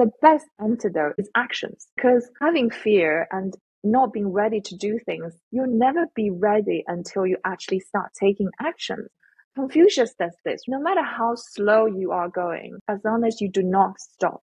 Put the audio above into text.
the best antidote is actions because having fear and not being ready to do things, you'll never be ready until you actually start taking actions. Confucius says this no matter how slow you are going, as long as you do not stop,